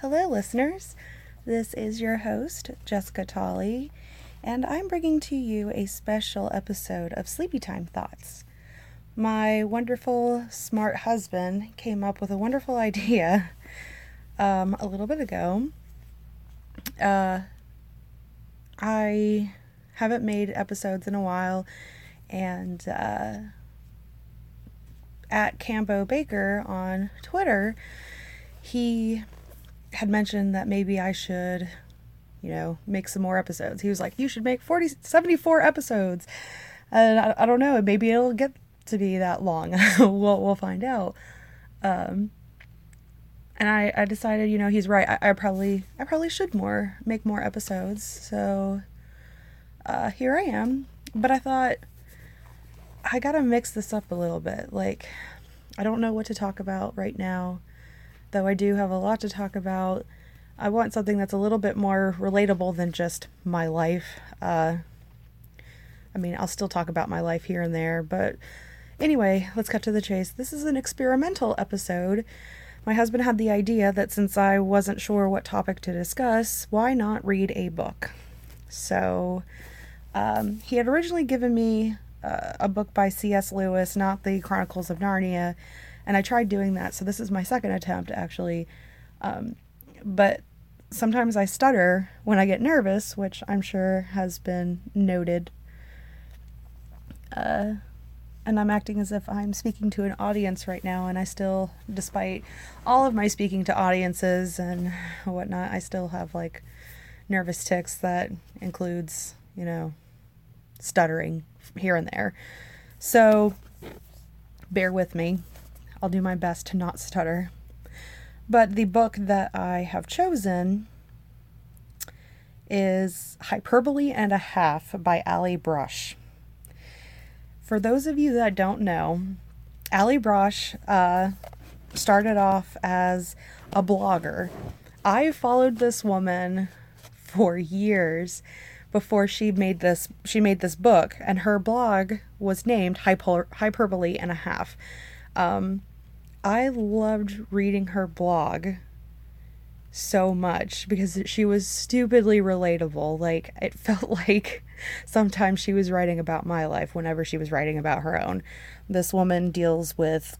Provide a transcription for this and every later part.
Hello, listeners. This is your host, Jessica Tolley, and I'm bringing to you a special episode of Sleepy Time Thoughts. My wonderful, smart husband came up with a wonderful idea um, a little bit ago. Uh, I haven't made episodes in a while, and uh, at Cambo Baker on Twitter, he had mentioned that maybe I should, you know, make some more episodes. He was like, you should make 40, 74 episodes. And I, I don't know, maybe it'll get to be that long. we'll, we'll find out. Um, and I, I decided, you know, he's right. I, I probably, I probably should more, make more episodes. So, uh, here I am. But I thought, I gotta mix this up a little bit. Like, I don't know what to talk about right now though I do have a lot to talk about. I want something that's a little bit more relatable than just my life. Uh, I mean, I'll still talk about my life here and there, but anyway, let's cut to the chase. This is an experimental episode. My husband had the idea that since I wasn't sure what topic to discuss, why not read a book? So, um, he had originally given me uh, a book by C.S. Lewis, not the Chronicles of Narnia, and I tried doing that. So this is my second attempt actually. Um, but sometimes I stutter when I get nervous, which I'm sure has been noted. Uh, and I'm acting as if I'm speaking to an audience right now, and I still, despite all of my speaking to audiences and whatnot, I still have like nervous tics that includes, you know, stuttering here and there. So bear with me. I'll do my best to not stutter. But the book that I have chosen is Hyperbole and a Half by Allie Brosh. For those of you that don't know, Allie Brosh uh, started off as a blogger. I followed this woman for years before she made this she made this book and her blog was named Hyper, hyperbole and a half um, I loved reading her blog so much because she was stupidly relatable. Like, it felt like sometimes she was writing about my life whenever she was writing about her own. This woman deals with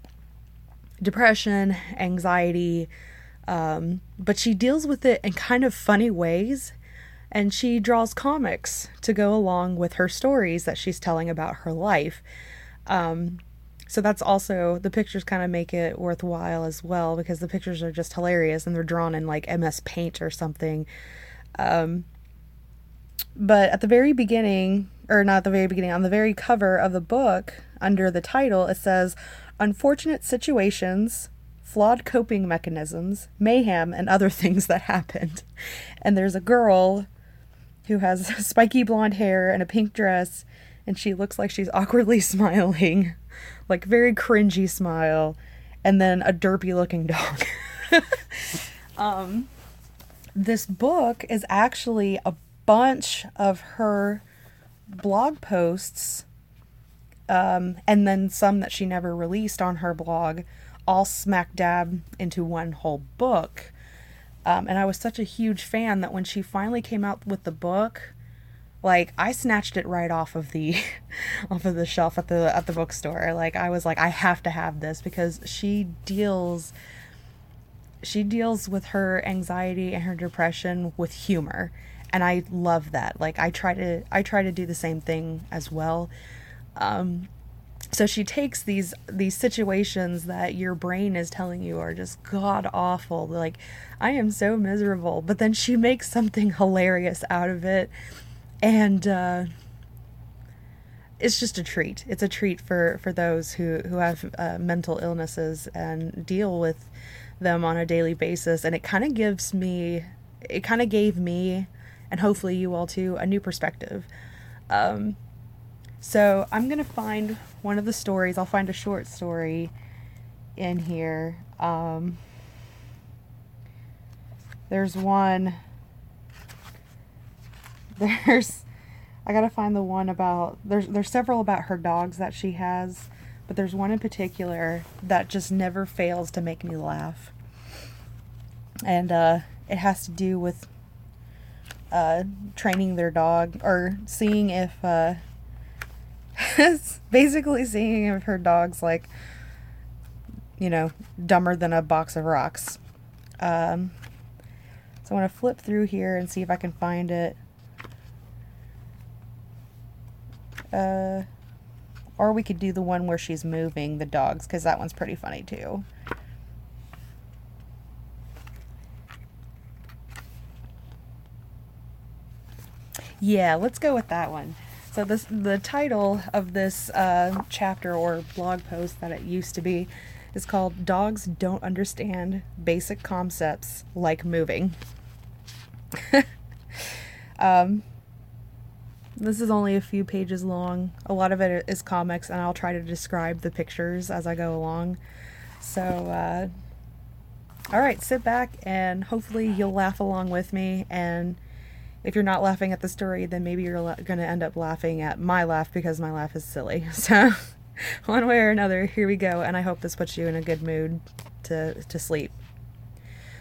depression, anxiety, um, but she deals with it in kind of funny ways. And she draws comics to go along with her stories that she's telling about her life. Um, so that's also the pictures kind of make it worthwhile as well because the pictures are just hilarious and they're drawn in like MS Paint or something. Um, but at the very beginning, or not the very beginning, on the very cover of the book, under the title, it says Unfortunate Situations, Flawed Coping Mechanisms, Mayhem, and Other Things That Happened. And there's a girl who has spiky blonde hair and a pink dress, and she looks like she's awkwardly smiling like very cringy smile, and then a derpy looking dog. um, this book is actually a bunch of her blog posts, um, and then some that she never released on her blog, all smack dab into one whole book. Um, and I was such a huge fan that when she finally came out with the book, like I snatched it right off of the off of the shelf at the at the bookstore. Like I was like I have to have this because she deals she deals with her anxiety and her depression with humor and I love that. Like I try to I try to do the same thing as well. Um so she takes these these situations that your brain is telling you are just god awful like i am so miserable but then she makes something hilarious out of it and uh, it's just a treat. It's a treat for for those who who have uh, mental illnesses and deal with them on a daily basis. And it kind of gives me, it kind of gave me, and hopefully you all too, a new perspective. Um, so I'm gonna find one of the stories. I'll find a short story in here. Um, there's one there's I gotta find the one about there's there's several about her dogs that she has, but there's one in particular that just never fails to make me laugh. and uh, it has to do with uh, training their dog or seeing if uh, basically seeing if her dog's like you know dumber than a box of rocks um, so I want to flip through here and see if I can find it uh, or we could do the one where she's moving the dogs because that one's pretty funny too Yeah, let's go with that one. So this the title of this uh, chapter or blog post that it used to be is called "Dogs Don't Understand Basic Concepts Like Moving." um, this is only a few pages long. A lot of it is comics, and I'll try to describe the pictures as I go along. So, uh, all right, sit back and hopefully you'll laugh along with me and if you're not laughing at the story, then maybe you're la- going to end up laughing at my laugh because my laugh is silly. So, one way or another, here we go, and I hope this puts you in a good mood to to sleep.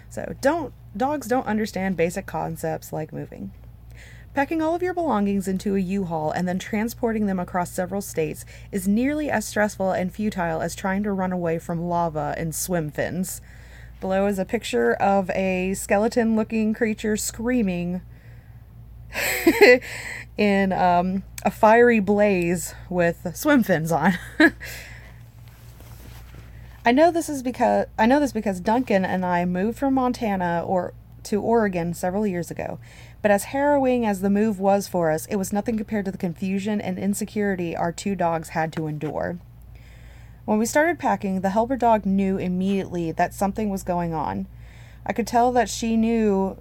So, don't dogs don't understand basic concepts like moving. Packing all of your belongings into a U-Haul and then transporting them across several states is nearly as stressful and futile as trying to run away from lava in swim fins. Below is a picture of a skeleton looking creature screaming in um, a fiery blaze with swim fins on. I know this is because I know this because Duncan and I moved from Montana or to Oregon several years ago. But as harrowing as the move was for us, it was nothing compared to the confusion and insecurity our two dogs had to endure. When we started packing, the helper dog knew immediately that something was going on. I could tell that she knew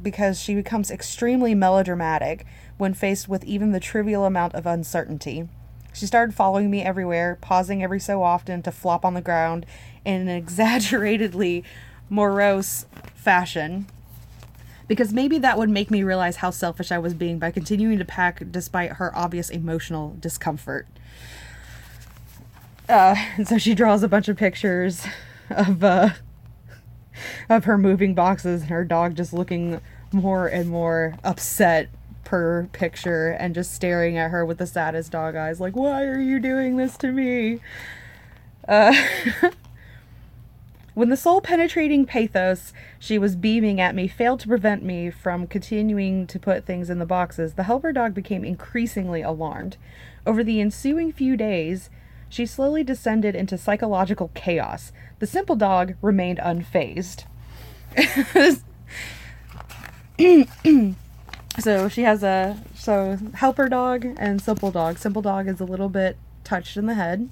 because she becomes extremely melodramatic when faced with even the trivial amount of uncertainty. She started following me everywhere, pausing every so often to flop on the ground in an exaggeratedly morose fashion. Because maybe that would make me realize how selfish I was being by continuing to pack despite her obvious emotional discomfort. Uh, and so she draws a bunch of pictures of uh, of her moving boxes and her dog just looking more and more upset per picture and just staring at her with the saddest dog eyes like why are you doing this to me uh, when the soul penetrating pathos she was beaming at me failed to prevent me from continuing to put things in the boxes the helper dog became increasingly alarmed over the ensuing few days she slowly descended into psychological chaos the simple dog remained unfazed. so she has a so helper dog and simple dog. Simple dog is a little bit touched in the head.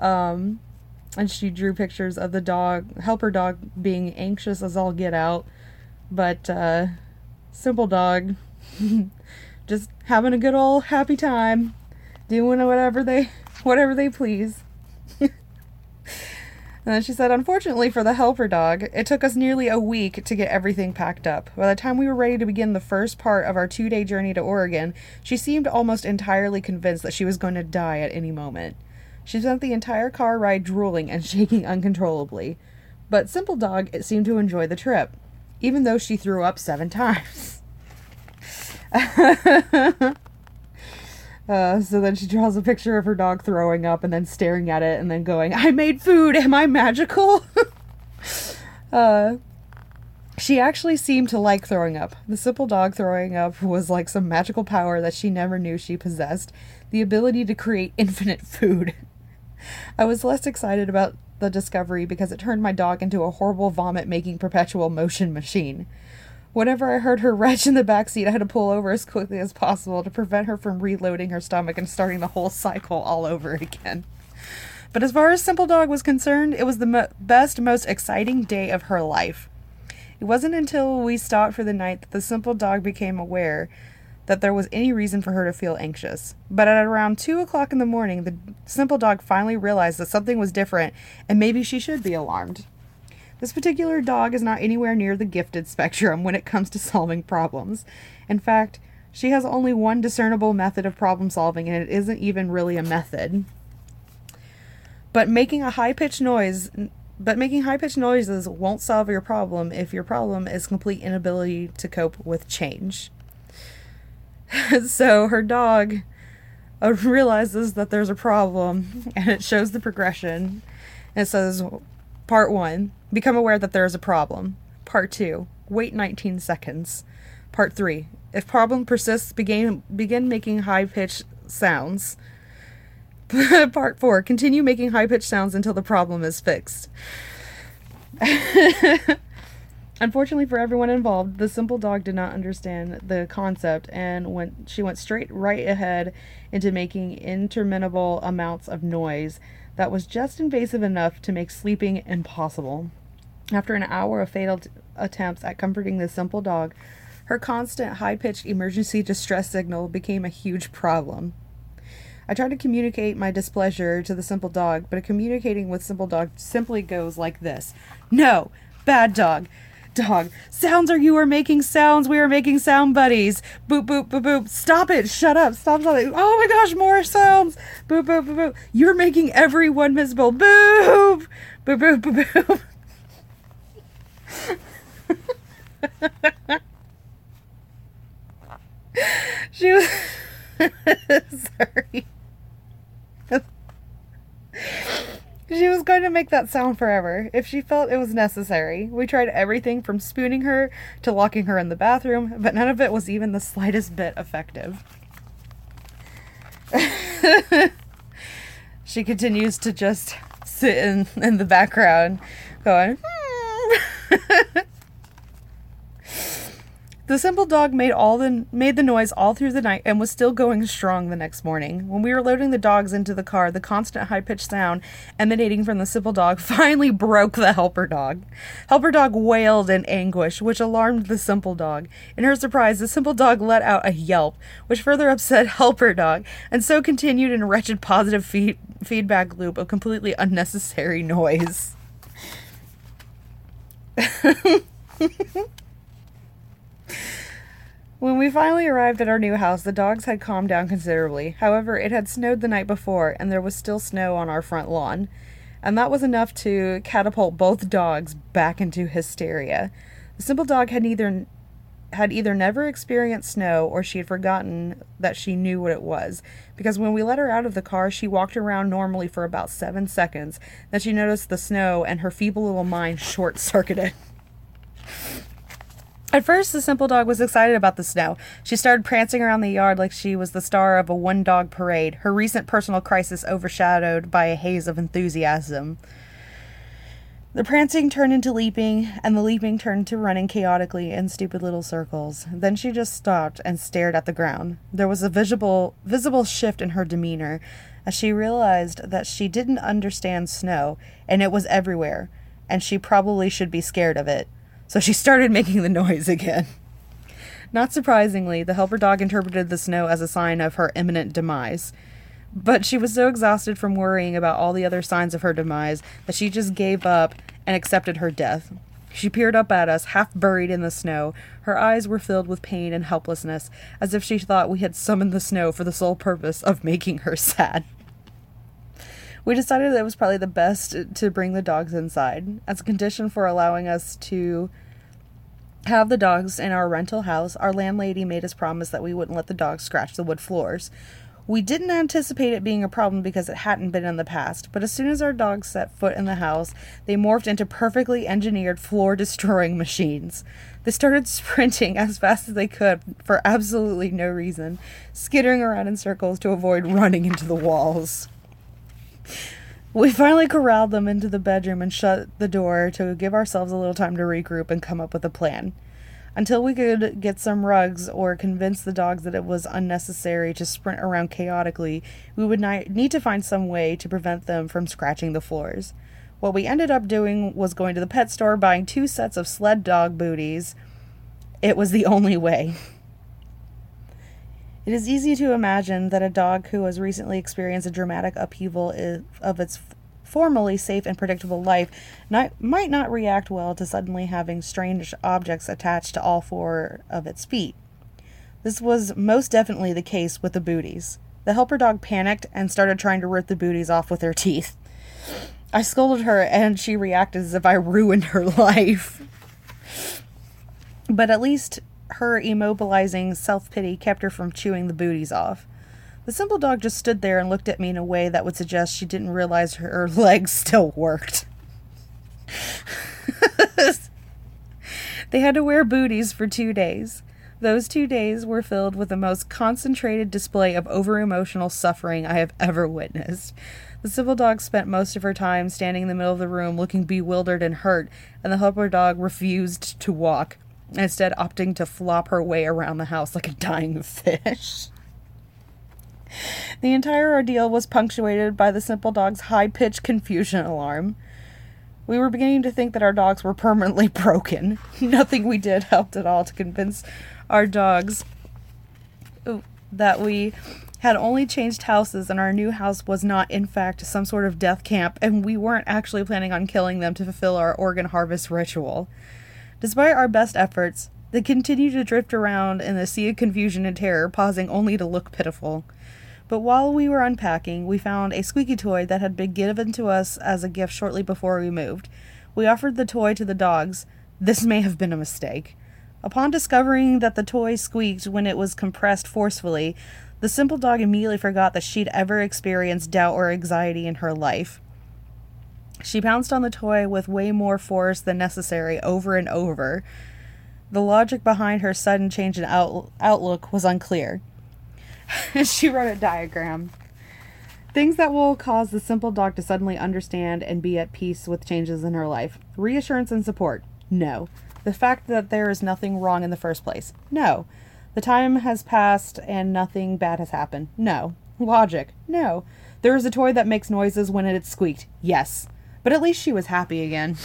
Um, and she drew pictures of the dog, helper dog, being anxious as all get out, but uh, simple dog just having a good old happy time, doing whatever they whatever they please. And she said, Unfortunately for the helper dog, it took us nearly a week to get everything packed up. By the time we were ready to begin the first part of our two day journey to Oregon, she seemed almost entirely convinced that she was going to die at any moment. She spent the entire car ride drooling and shaking uncontrollably. But Simple Dog it seemed to enjoy the trip, even though she threw up seven times. Uh, so then she draws a picture of her dog throwing up and then staring at it and then going, I made food, am I magical? uh, she actually seemed to like throwing up. The simple dog throwing up was like some magical power that she never knew she possessed the ability to create infinite food. I was less excited about the discovery because it turned my dog into a horrible vomit making perpetual motion machine. Whenever I heard her retch in the back seat, I had to pull over as quickly as possible to prevent her from reloading her stomach and starting the whole cycle all over again. But as far as Simple Dog was concerned, it was the mo- best, most exciting day of her life. It wasn't until we stopped for the night that the Simple Dog became aware that there was any reason for her to feel anxious. But at around 2 o'clock in the morning, the Simple Dog finally realized that something was different and maybe she should be alarmed. This particular dog is not anywhere near the gifted spectrum when it comes to solving problems. In fact, she has only one discernible method of problem solving, and it isn't even really a method. But making a high pitched noise but making high pitched noises won't solve your problem if your problem is complete inability to cope with change. so her dog uh, realizes that there's a problem and it shows the progression. It says, Part 1 Become aware that there is a problem. Part 2 Wait 19 seconds. Part 3 If problem persists, begin, begin making high pitched sounds. Part 4 Continue making high pitched sounds until the problem is fixed. Unfortunately for everyone involved, the simple dog did not understand the concept and went she went straight right ahead into making interminable amounts of noise that was just invasive enough to make sleeping impossible. After an hour of fatal t- attempts at comforting the simple dog, her constant high pitched emergency distress signal became a huge problem. I tried to communicate my displeasure to the simple dog, but communicating with simple dog simply goes like this No, bad dog. Dog, sounds are you are making sounds. We are making sound buddies. Boop, boop, boop, boop. Stop it. Shut up. Stop, stop it. Oh my gosh, more sounds. Boop, boop, boop, boop. You're making everyone miserable. Boop, boop, boop, boop, boop. she was. Sorry. She was going to make that sound forever if she felt it was necessary. We tried everything from spooning her to locking her in the bathroom, but none of it was even the slightest bit effective. she continues to just sit in, in the background going, hmm. The simple dog made all the made the noise all through the night and was still going strong the next morning. When we were loading the dogs into the car, the constant high-pitched sound emanating from the simple dog finally broke the helper dog. Helper dog wailed in anguish, which alarmed the simple dog. In her surprise, the simple dog let out a yelp, which further upset helper dog, and so continued in a wretched positive feed- feedback loop of completely unnecessary noise. When we finally arrived at our new house, the dogs had calmed down considerably. However, it had snowed the night before, and there was still snow on our front lawn. And that was enough to catapult both dogs back into hysteria. The simple dog had either had either never experienced snow or she had forgotten that she knew what it was. Because when we let her out of the car, she walked around normally for about seven seconds. Then she noticed the snow and her feeble little mind short circuited. At first, the simple dog was excited about the snow. She started prancing around the yard like she was the star of a one dog parade, her recent personal crisis overshadowed by a haze of enthusiasm. The prancing turned into leaping, and the leaping turned to running chaotically in stupid little circles. Then she just stopped and stared at the ground. There was a visible visible shift in her demeanor as she realized that she didn't understand snow, and it was everywhere, and she probably should be scared of it so she started making the noise again. Not surprisingly, the helper dog interpreted the snow as a sign of her imminent demise. But she was so exhausted from worrying about all the other signs of her demise that she just gave up and accepted her death. She peered up at us, half buried in the snow. Her eyes were filled with pain and helplessness, as if she thought we had summoned the snow for the sole purpose of making her sad. We decided that it was probably the best to bring the dogs inside. As a condition for allowing us to have the dogs in our rental house, our landlady made us promise that we wouldn't let the dogs scratch the wood floors. We didn't anticipate it being a problem because it hadn't been in the past, but as soon as our dogs set foot in the house, they morphed into perfectly engineered floor destroying machines. They started sprinting as fast as they could for absolutely no reason, skittering around in circles to avoid running into the walls. We finally corralled them into the bedroom and shut the door to give ourselves a little time to regroup and come up with a plan. Until we could get some rugs or convince the dogs that it was unnecessary to sprint around chaotically, we would need to find some way to prevent them from scratching the floors. What we ended up doing was going to the pet store, buying two sets of sled dog booties. It was the only way. It is easy to imagine that a dog who has recently experienced a dramatic upheaval of its formerly safe and predictable life not, might not react well to suddenly having strange objects attached to all four of its feet. This was most definitely the case with the booties. The helper dog panicked and started trying to rip the booties off with her teeth. I scolded her and she reacted as if I ruined her life. But at least her immobilizing self pity kept her from chewing the booties off. The simple dog just stood there and looked at me in a way that would suggest she didn't realize her legs still worked. they had to wear booties for two days. Those two days were filled with the most concentrated display of over emotional suffering I have ever witnessed. The simple dog spent most of her time standing in the middle of the room looking bewildered and hurt, and the helper dog refused to walk, instead, opting to flop her way around the house like a dying fish. The entire ordeal was punctuated by the simple dog's high pitched confusion alarm. We were beginning to think that our dogs were permanently broken. Nothing we did helped at all to convince our dogs that we had only changed houses and our new house was not, in fact, some sort of death camp, and we weren't actually planning on killing them to fulfill our organ harvest ritual. Despite our best efforts, they continued to drift around in the sea of confusion and terror, pausing only to look pitiful. But while we were unpacking, we found a squeaky toy that had been given to us as a gift shortly before we moved. We offered the toy to the dogs. This may have been a mistake. Upon discovering that the toy squeaked when it was compressed forcefully, the simple dog immediately forgot that she'd ever experienced doubt or anxiety in her life. She pounced on the toy with way more force than necessary over and over. The logic behind her sudden change in out- outlook was unclear. she wrote a diagram. Things that will cause the simple dog to suddenly understand and be at peace with changes in her life. Reassurance and support. No. The fact that there is nothing wrong in the first place. No. The time has passed and nothing bad has happened. No. Logic. No. There is a toy that makes noises when it squeaked. Yes. But at least she was happy again.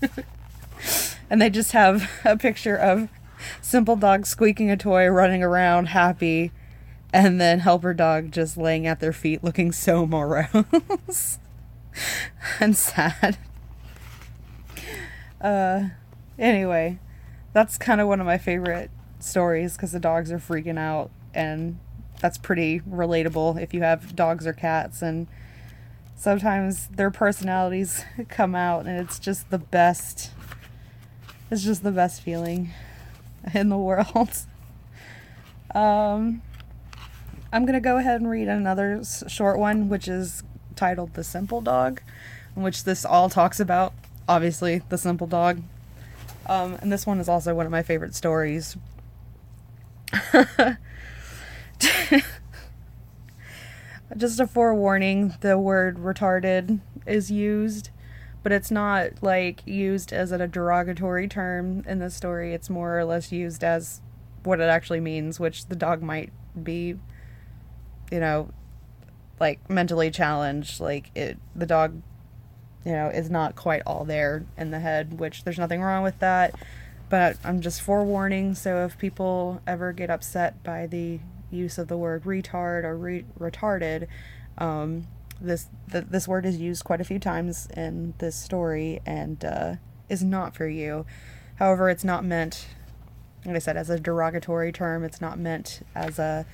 and they just have a picture of Simple Dog squeaking a toy, running around happy, and then Helper Dog just laying at their feet looking so morose and sad. Uh, Anyway, that's kind of one of my favorite stories because the dogs are freaking out, and that's pretty relatable if you have dogs or cats. And sometimes their personalities come out, and it's just the best. It's just the best feeling in the world. um, I'm gonna go ahead and read another short one, which is titled "The Simple Dog," in which this all talks about obviously the simple dog um, and this one is also one of my favorite stories. Just a forewarning the word retarded is used, but it's not like used as a derogatory term in the story. It's more or less used as what it actually means, which the dog might be, you know, like mentally challenged. Like it, the dog you know, is not quite all there in the head, which there's nothing wrong with that. But I'm just forewarning, so if people ever get upset by the use of the word retard or re- retarded, um, this th- this word is used quite a few times in this story and uh, is not for you. However, it's not meant, like I said, as a derogatory term. It's not meant as a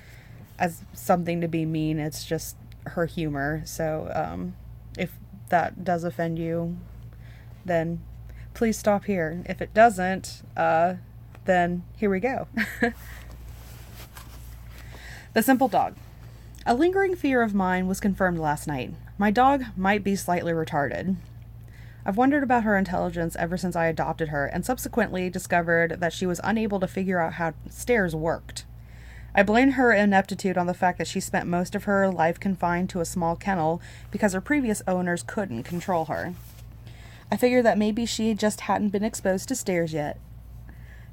as something to be mean. It's just her humor. So um, if that does offend you, then please stop here. If it doesn't, uh, then here we go. the simple dog. A lingering fear of mine was confirmed last night. My dog might be slightly retarded. I've wondered about her intelligence ever since I adopted her and subsequently discovered that she was unable to figure out how stairs worked. I blame her ineptitude on the fact that she spent most of her life confined to a small kennel because her previous owners couldn't control her. I figured that maybe she just hadn't been exposed to stairs yet.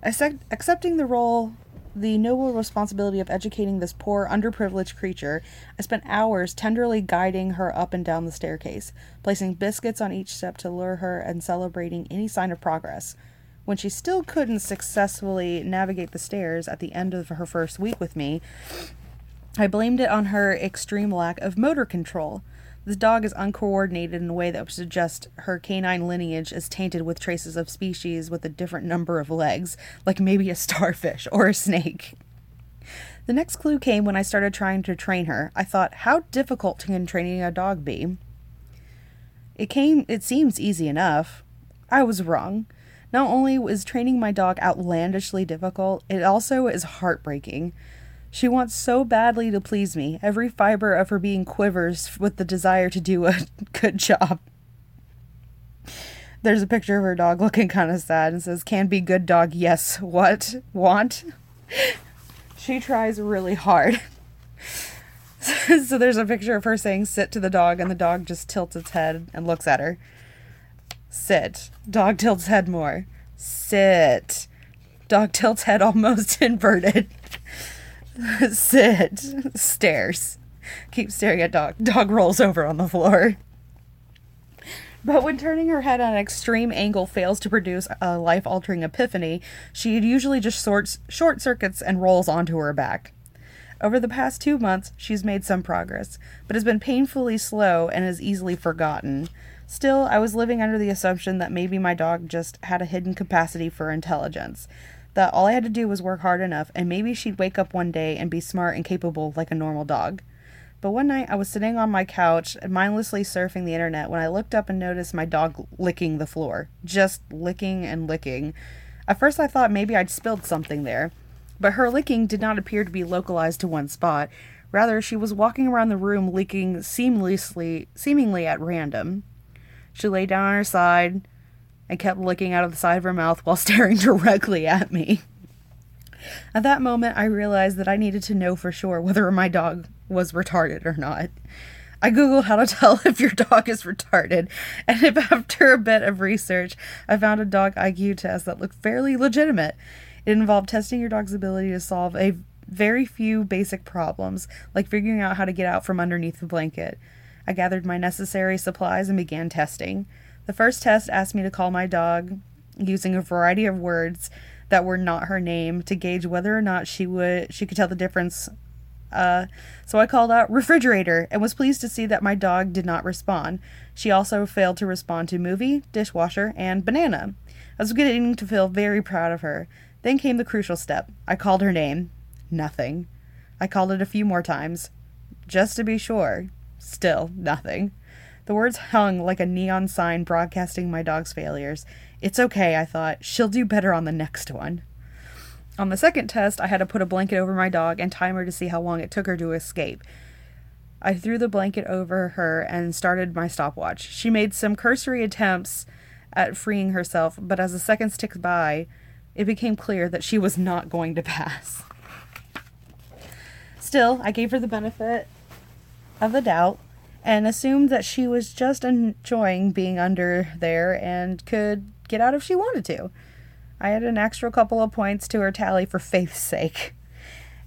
Accepting the role, the noble responsibility of educating this poor, underprivileged creature, I spent hours tenderly guiding her up and down the staircase, placing biscuits on each step to lure her and celebrating any sign of progress when she still couldn't successfully navigate the stairs at the end of her first week with me, I blamed it on her extreme lack of motor control. This dog is uncoordinated in a way that would suggest her canine lineage is tainted with traces of species with a different number of legs, like maybe a starfish or a snake. The next clue came when I started trying to train her. I thought, how difficult can training a dog be? It came it seems easy enough. I was wrong. Not only was training my dog outlandishly difficult, it also is heartbreaking. She wants so badly to please me. Every fiber of her being quivers with the desire to do a good job. There's a picture of her dog looking kind of sad and says, Can be good dog, yes. What? Want? she tries really hard. so there's a picture of her saying sit to the dog, and the dog just tilts its head and looks at her. Sit. Dog tilts head more. Sit. Dog tilts head almost inverted. Sit. Stares. Keep staring at dog. Dog rolls over on the floor. But when turning her head at an extreme angle fails to produce a life altering epiphany, she usually just sorts, short circuits and rolls onto her back. Over the past two months, she's made some progress, but has been painfully slow and is easily forgotten. Still, I was living under the assumption that maybe my dog just had a hidden capacity for intelligence. That all I had to do was work hard enough, and maybe she'd wake up one day and be smart and capable like a normal dog. But one night I was sitting on my couch, mindlessly surfing the internet, when I looked up and noticed my dog licking the floor. Just licking and licking. At first I thought maybe I'd spilled something there, but her licking did not appear to be localized to one spot. Rather, she was walking around the room licking seamlessly, seemingly at random. She lay down on her side and kept looking out of the side of her mouth while staring directly at me. At that moment, I realized that I needed to know for sure whether my dog was retarded or not. I googled how to tell if your dog is retarded, and if after a bit of research, I found a dog IQ test that looked fairly legitimate. It involved testing your dog's ability to solve a very few basic problems, like figuring out how to get out from underneath the blanket. I gathered my necessary supplies and began testing. The first test asked me to call my dog using a variety of words that were not her name to gauge whether or not she would she could tell the difference. Uh, so I called out refrigerator and was pleased to see that my dog did not respond. She also failed to respond to movie, dishwasher, and banana. I was beginning to feel very proud of her. Then came the crucial step. I called her name. Nothing. I called it a few more times, just to be sure. Still, nothing. The words hung like a neon sign broadcasting my dog's failures. It's okay, I thought. She'll do better on the next one. On the second test, I had to put a blanket over my dog and time her to see how long it took her to escape. I threw the blanket over her and started my stopwatch. She made some cursory attempts at freeing herself, but as the seconds ticked by, it became clear that she was not going to pass. Still, I gave her the benefit of the doubt and assumed that she was just enjoying being under there and could get out if she wanted to. I had an extra couple of points to her tally for faith's sake.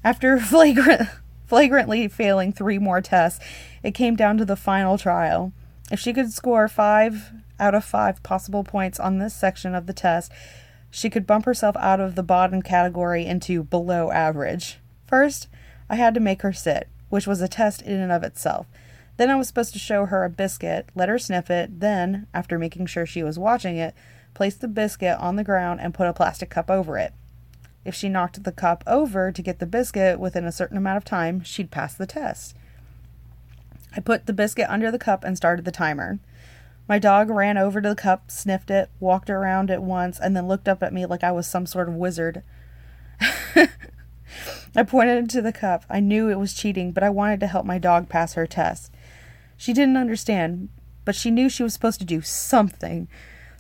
After flagrant, flagrantly failing three more tests, it came down to the final trial. If she could score five out of five possible points on this section of the test, she could bump herself out of the bottom category into below average. First, I had to make her sit which was a test in and of itself. Then I was supposed to show her a biscuit, let her sniff it, then, after making sure she was watching it, place the biscuit on the ground and put a plastic cup over it. If she knocked the cup over to get the biscuit within a certain amount of time, she'd pass the test. I put the biscuit under the cup and started the timer. My dog ran over to the cup, sniffed it, walked around it once, and then looked up at me like I was some sort of wizard. I pointed to the cup. I knew it was cheating, but I wanted to help my dog pass her test. She didn't understand, but she knew she was supposed to do something.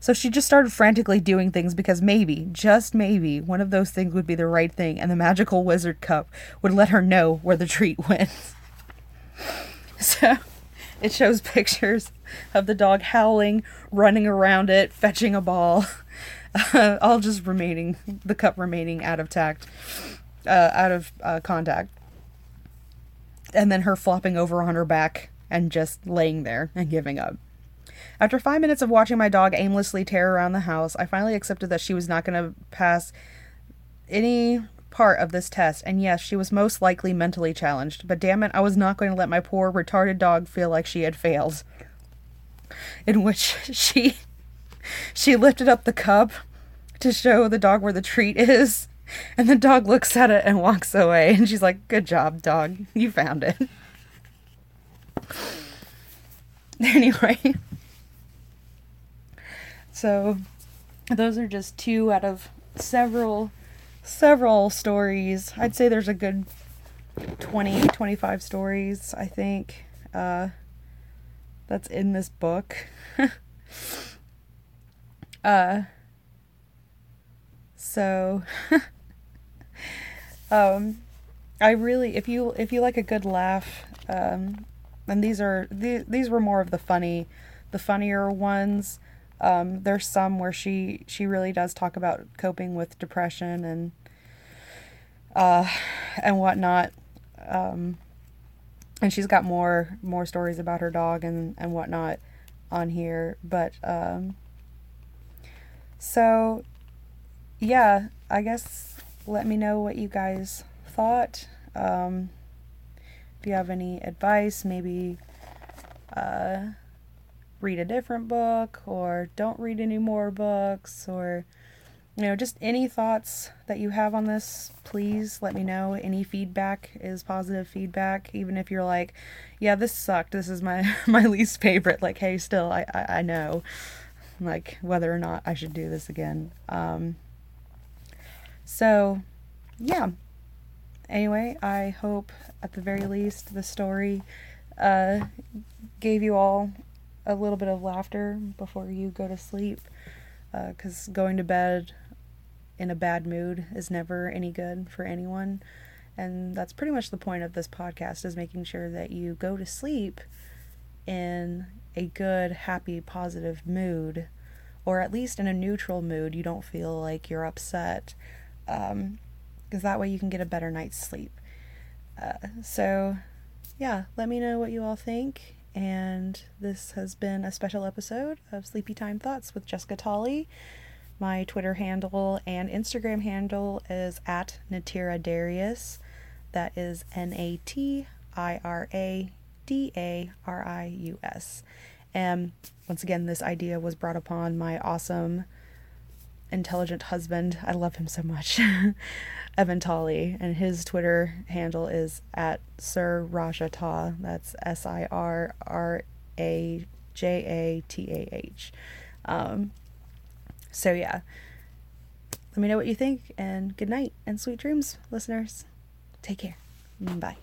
So she just started frantically doing things because maybe, just maybe, one of those things would be the right thing and the magical wizard cup would let her know where the treat went. so it shows pictures of the dog howling, running around it, fetching a ball, uh, all just remaining, the cup remaining out of tact uh, out of uh, contact. And then her flopping over on her back and just laying there and giving up. After five minutes of watching my dog aimlessly tear around the house, I finally accepted that she was not going to pass any part of this test, and yes, she was most likely mentally challenged, but damn it, I was not going to let my poor retarded dog feel like she had failed. In which she she lifted up the cup to show the dog where the treat is and the dog looks at it and walks away. And she's like, Good job, dog. You found it. anyway, so those are just two out of several several stories. I'd say there's a good 20 25 stories, I think. Uh that's in this book. uh so um I really if you if you like a good laugh um and these are these, these were more of the funny the funnier ones. Um, there's some where she she really does talk about coping with depression and uh, and whatnot. Um, and she's got more more stories about her dog and and whatnot on here but um, so yeah i guess let me know what you guys thought. Um, if you have any advice, maybe uh, read a different book or don't read any more books or you know just any thoughts that you have on this please let me know. Any feedback is positive feedback. Even if you're like yeah this sucked. This is my my least favorite. Like hey still i i, I know like whether or not i should do this again. Um so yeah anyway, I hope at the very least the story uh, gave you all a little bit of laughter before you go to sleep. Because uh, going to bed in a bad mood is never any good for anyone. And that's pretty much the point of this podcast is making sure that you go to sleep in a good, happy, positive mood, or at least in a neutral mood. You don't feel like you're upset. Um, because that way you can get a better night's sleep. Uh, so, yeah, let me know what you all think. And this has been a special episode of Sleepy Time Thoughts with Jessica Tolley. My Twitter handle and Instagram handle is at Natira Darius. That is N A T I R A D A R I U S. And once again, this idea was brought upon my awesome intelligent husband. I love him so much. Evan Tolley, and his Twitter handle is at Sir Rajatah. That's S I R R A J A T A H. Um, so, yeah. Let me know what you think, and good night and sweet dreams, listeners. Take care. Bye.